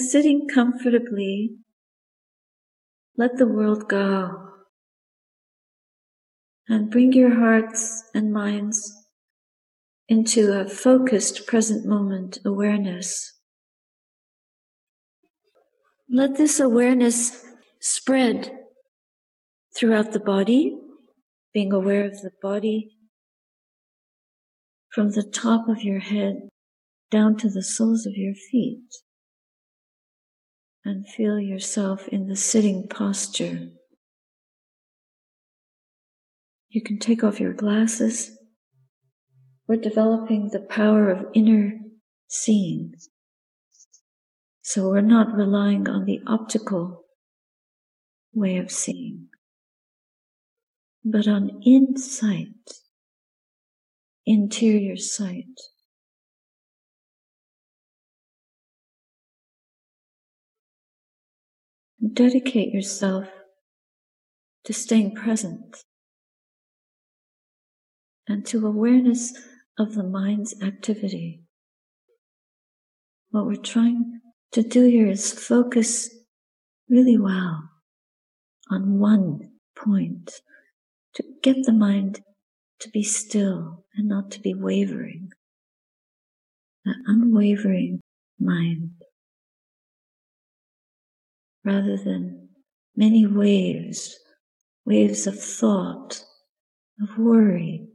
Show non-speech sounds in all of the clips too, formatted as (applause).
Sitting comfortably, let the world go and bring your hearts and minds into a focused present moment awareness. Let this awareness spread throughout the body, being aware of the body from the top of your head down to the soles of your feet. And feel yourself in the sitting posture. You can take off your glasses. We're developing the power of inner seeing. So we're not relying on the optical way of seeing, but on insight, interior sight. Dedicate yourself to staying present and to awareness of the mind's activity. What we're trying to do here is focus really well on one point to get the mind to be still and not to be wavering. That unwavering mind rather than many waves, waves of thought, of worry,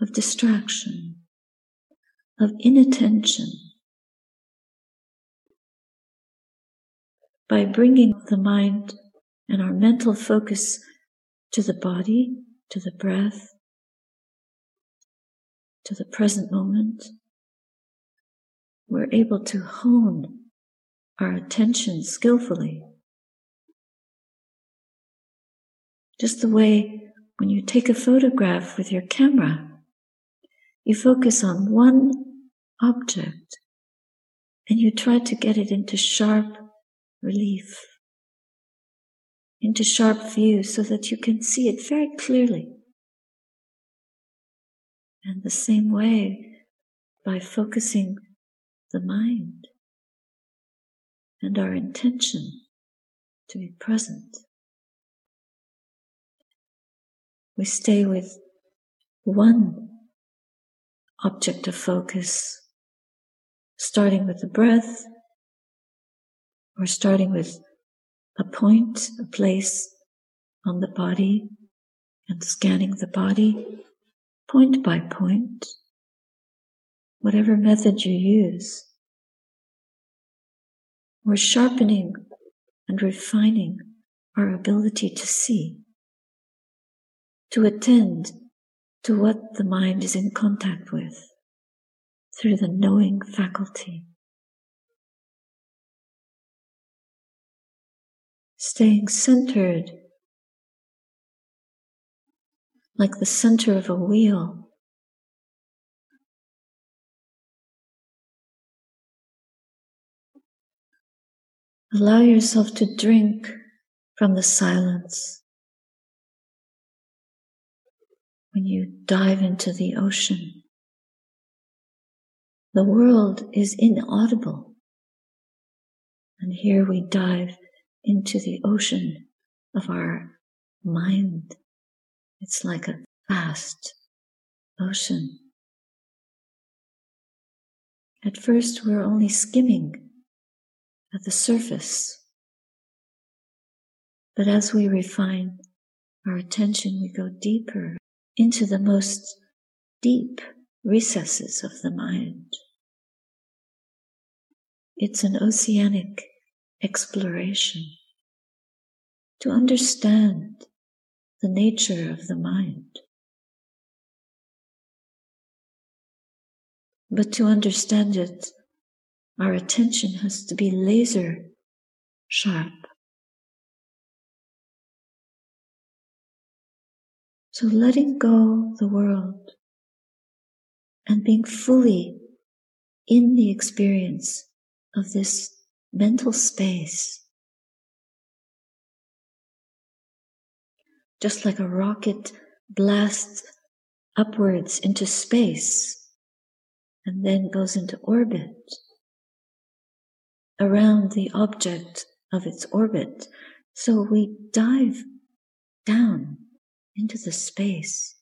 of distraction, of inattention. By bringing the mind and our mental focus to the body, to the breath, to the present moment, we're able to hone our attention skillfully. Just the way when you take a photograph with your camera, you focus on one object and you try to get it into sharp relief, into sharp view so that you can see it very clearly. And the same way, by focusing the mind and our intention to be present, we stay with one object of focus, starting with the breath, or starting with a point, a place on the body, and scanning the body point by point, whatever method you use. We're sharpening and refining our ability to see, to attend to what the mind is in contact with through the knowing faculty. Staying centered like the center of a wheel. Allow yourself to drink from the silence. when you dive into the ocean. The world is inaudible. And here we dive into the ocean of our mind. It's like a vast ocean. At first, we're only skimming at the surface. But as we refine our attention, we go deeper into the most deep recesses of the mind. It's an oceanic exploration to understand the nature of the mind. But to understand it, our attention has to be laser sharp. So letting go the world and being fully in the experience of this mental space. Just like a rocket blasts upwards into space and then goes into orbit. Around the object of its orbit. So we dive down into the space,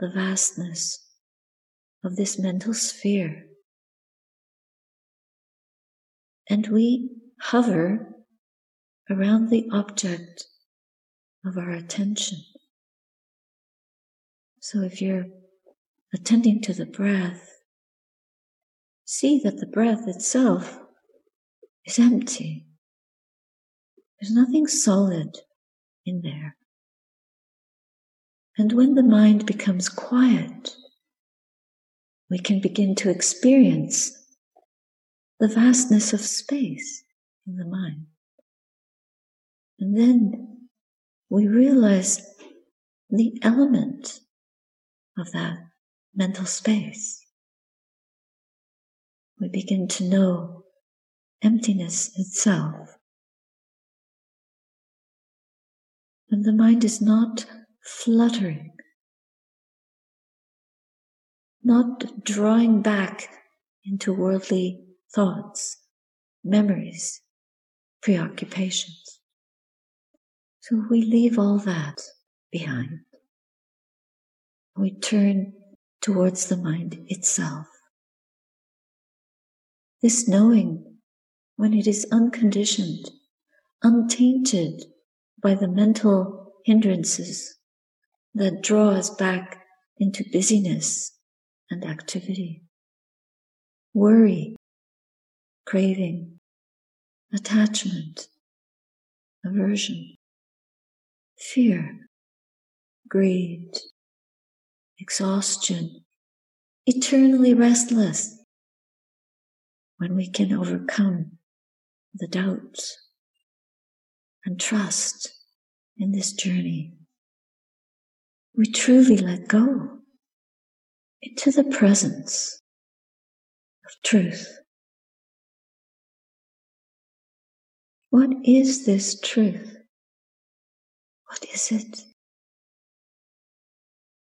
the vastness of this mental sphere. And we hover around the object of our attention. So if you're attending to the breath, see that the breath itself is empty. There's nothing solid in there. And when the mind becomes quiet, we can begin to experience the vastness of space in the mind. And then we realize the element of that mental space. We begin to know emptiness itself. And the mind is not fluttering, not drawing back into worldly thoughts, memories, preoccupations. So we leave all that behind. We turn towards the mind itself. This knowing, when it is unconditioned, untainted by the mental hindrances that draw us back into busyness and activity, worry, craving, attachment, aversion, fear, greed, exhaustion, eternally restless, when we can overcome the doubts and trust in this journey, we truly let go into the presence of truth. What is this truth? What is it?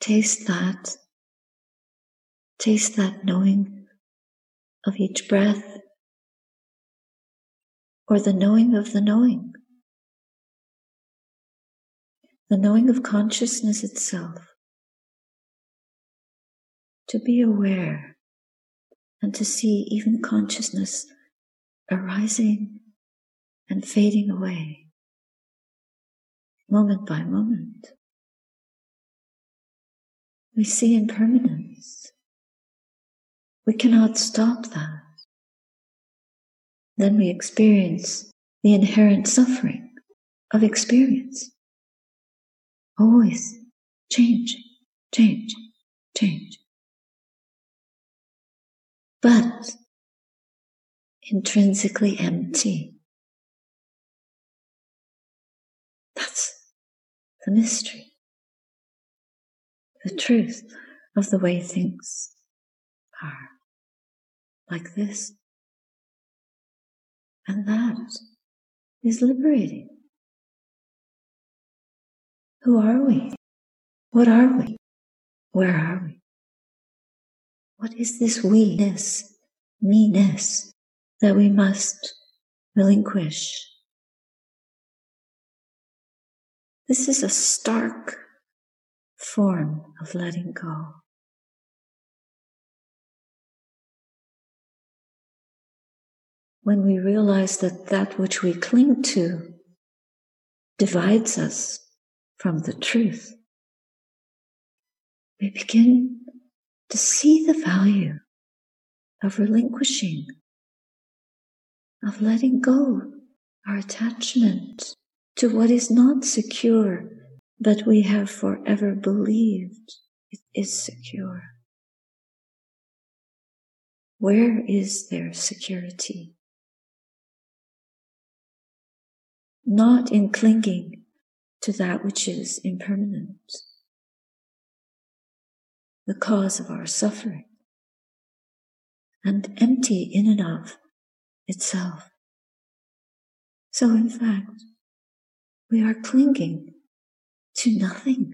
Taste that. Taste that knowing of each breath or the knowing of the knowing. The knowing of consciousness itself. To be aware and to see even consciousness arising and fading away moment by moment. We see impermanence. We cannot stop that. Then we experience the inherent suffering of experience. Always changing, change, change. But intrinsically empty. That's the mystery the truth of the way things are. Like this. And that is liberating. Who are we? What are we? Where are we? What is this we-ness, me-ness that we must relinquish? This is a stark form of letting go. When we realize that that which we cling to divides us from the truth, we begin to see the value of relinquishing, of letting go our attachment to what is not secure but we have forever believed it is secure. Where is there security? Not in clinging to that which is impermanent, the cause of our suffering, and empty in and of itself. So, in fact, we are clinging to nothing.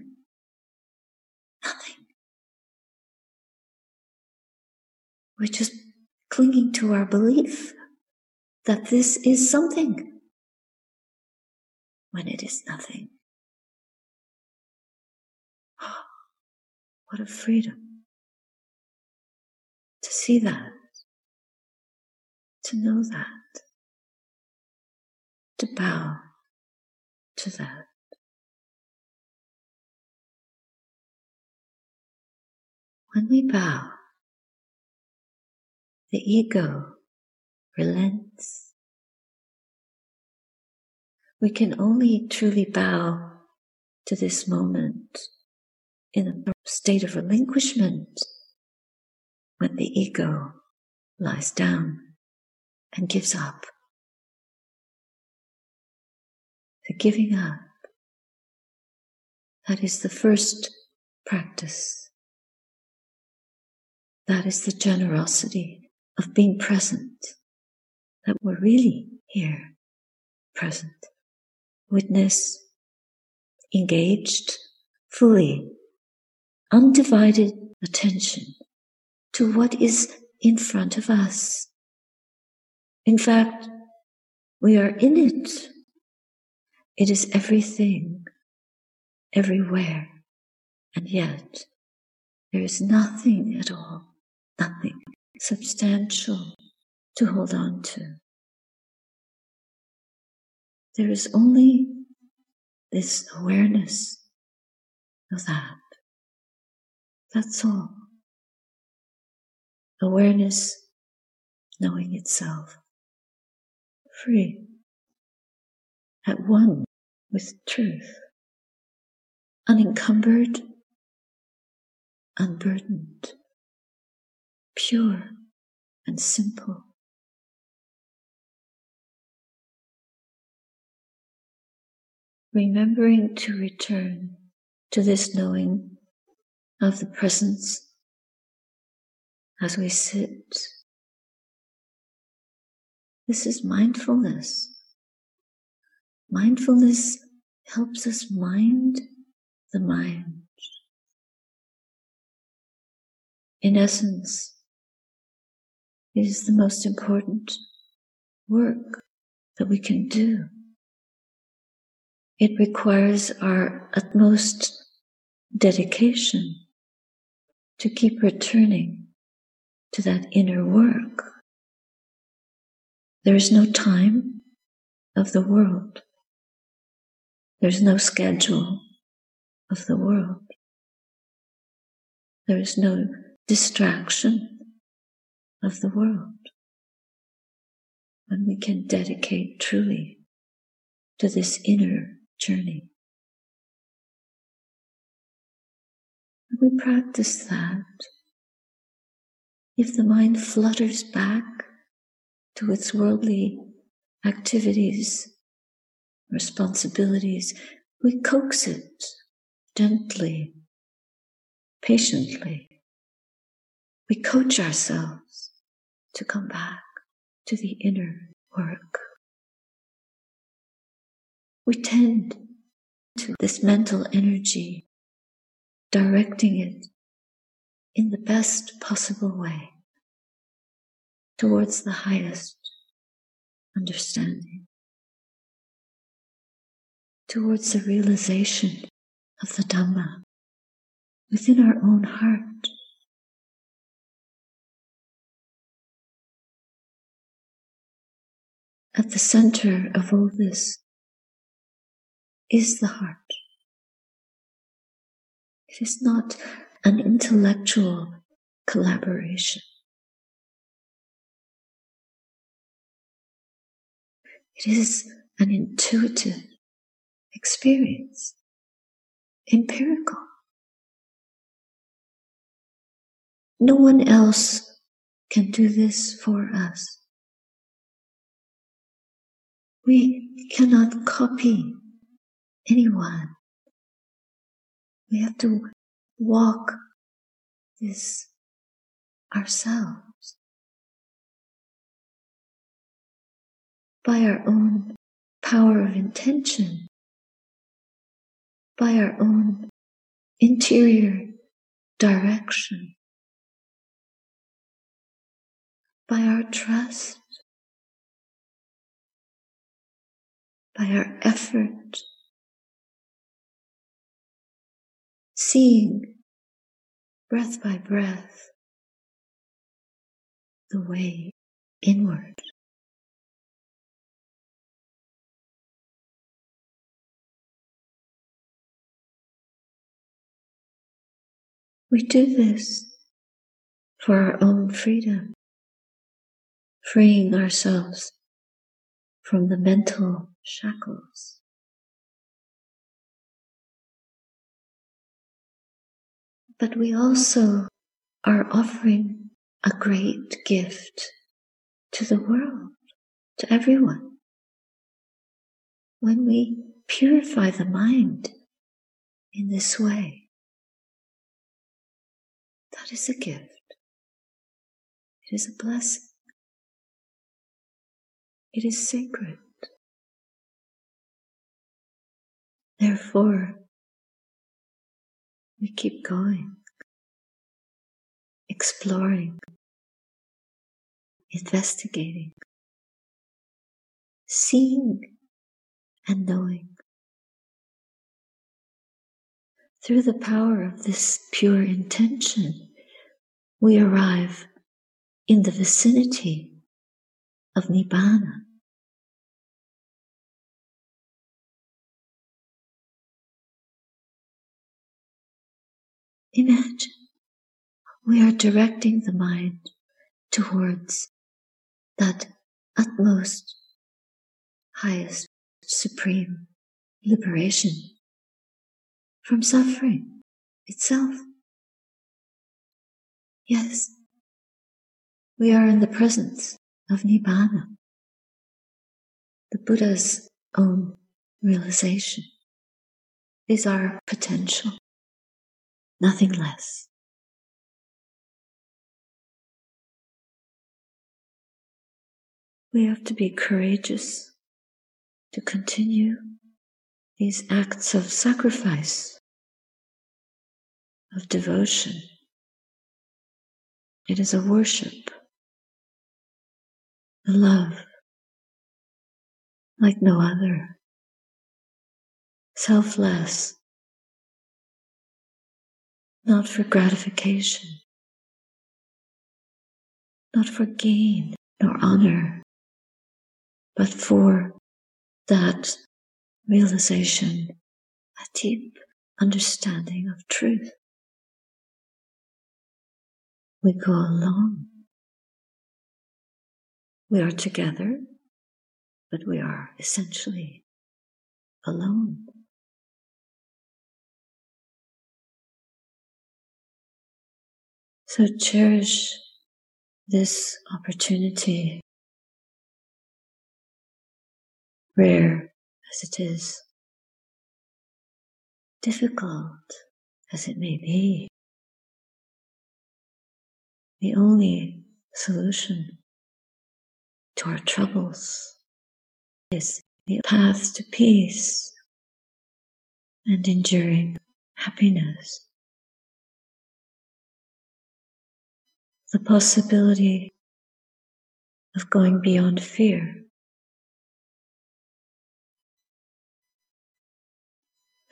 Nothing. We're just clinging to our belief that this is something when it is nothing. (gasps) What a freedom to see that, to know that, to bow to that. When we bow, the ego relents. We can only truly bow to this moment in a state of relinquishment when the ego lies down and gives up. The giving up, that is the first practice. That is the generosity of being present, that we're really here, present, witness, engaged fully undivided attention to what is in front of us. In fact, we are in it. It is everything, everywhere, and yet there is nothing at all, nothing substantial to hold on to. There is only this awareness of that. That's all. Awareness, knowing itself, free, at one with truth, unencumbered, unburdened, pure and simple. Remembering to return to this knowing of the presence as we sit. This is mindfulness. Mindfulness helps us mind the mind. In essence, it is the most important work that we can do. It requires our utmost dedication to keep returning to that inner work. There is no time of the world. There's no schedule of the world. There is no distraction of the world. And we can dedicate truly to this inner journey. we practice that, if the mind flutters back to its worldly activities, responsibilities, we coax it gently, patiently. We coach ourselves to come back to the inner work. We tend to this mental energy directing it in the best possible way towards the highest understanding, towards the realization of the Dhamma within our own heart. At the center of all this is the heart. It is not an intellectual collaboration. It is an intuitive experience, empirical. No one else can do this for us. We cannot copy anyone. We have to walk this ourselves by our own power of intention, by our own interior direction, by our trust by our effort, seeing breath by breath the way inward. We do this for our own freedom, freeing ourselves from the mental shackles. But we also are offering a great gift to the world, to everyone. When we purify the mind in this way, that is a gift. It is a blessing. It is sacred. Therefore, we keep going, exploring, investigating, seeing and knowing. Through the power of this pure intention, we arrive in the vicinity of Nibbana. Imagine we are directing the mind towards that utmost, highest, supreme liberation from suffering itself. Yes, we are in the presence of Nibbana, the Buddha's own realization is our potential, nothing less. We have to be courageous to continue these acts of sacrifice, of devotion. It is a worship a love like no other, selfless, not for gratification, not for gain nor honor, but for that realization, a deep understanding of truth. We go along we are together, but we are essentially alone. So cherish this opportunity, rare as it is, difficult as it may be. The only solution to our troubles is the path to peace and enduring happiness. The possibility of going beyond fear.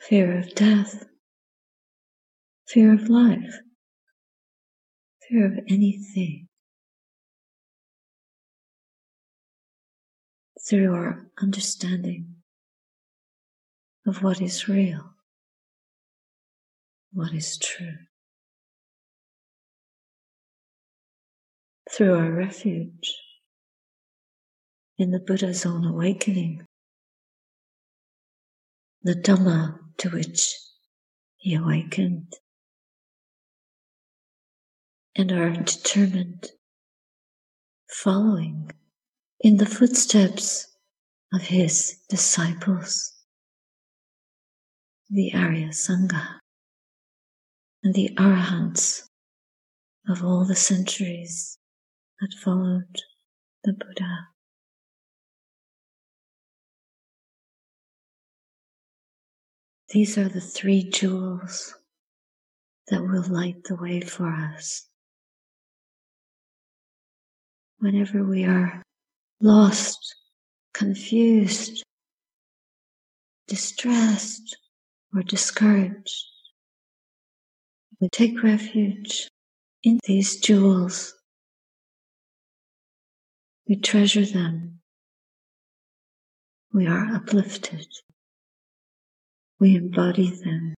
Fear of death, fear of life, fear of anything through our understanding of what is real, what is true. Through our refuge. In the Buddha's own awakening, the Dhamma to which he awakened, and our determined following in the footsteps of his disciples, the Arya Sangha, and the Arahants of all the centuries that followed the Buddha. These are the three jewels that will light the way for us. Whenever we are lost, confused, distressed or discouraged, we take refuge in these jewels. We treasure them. We are uplifted. We embody them.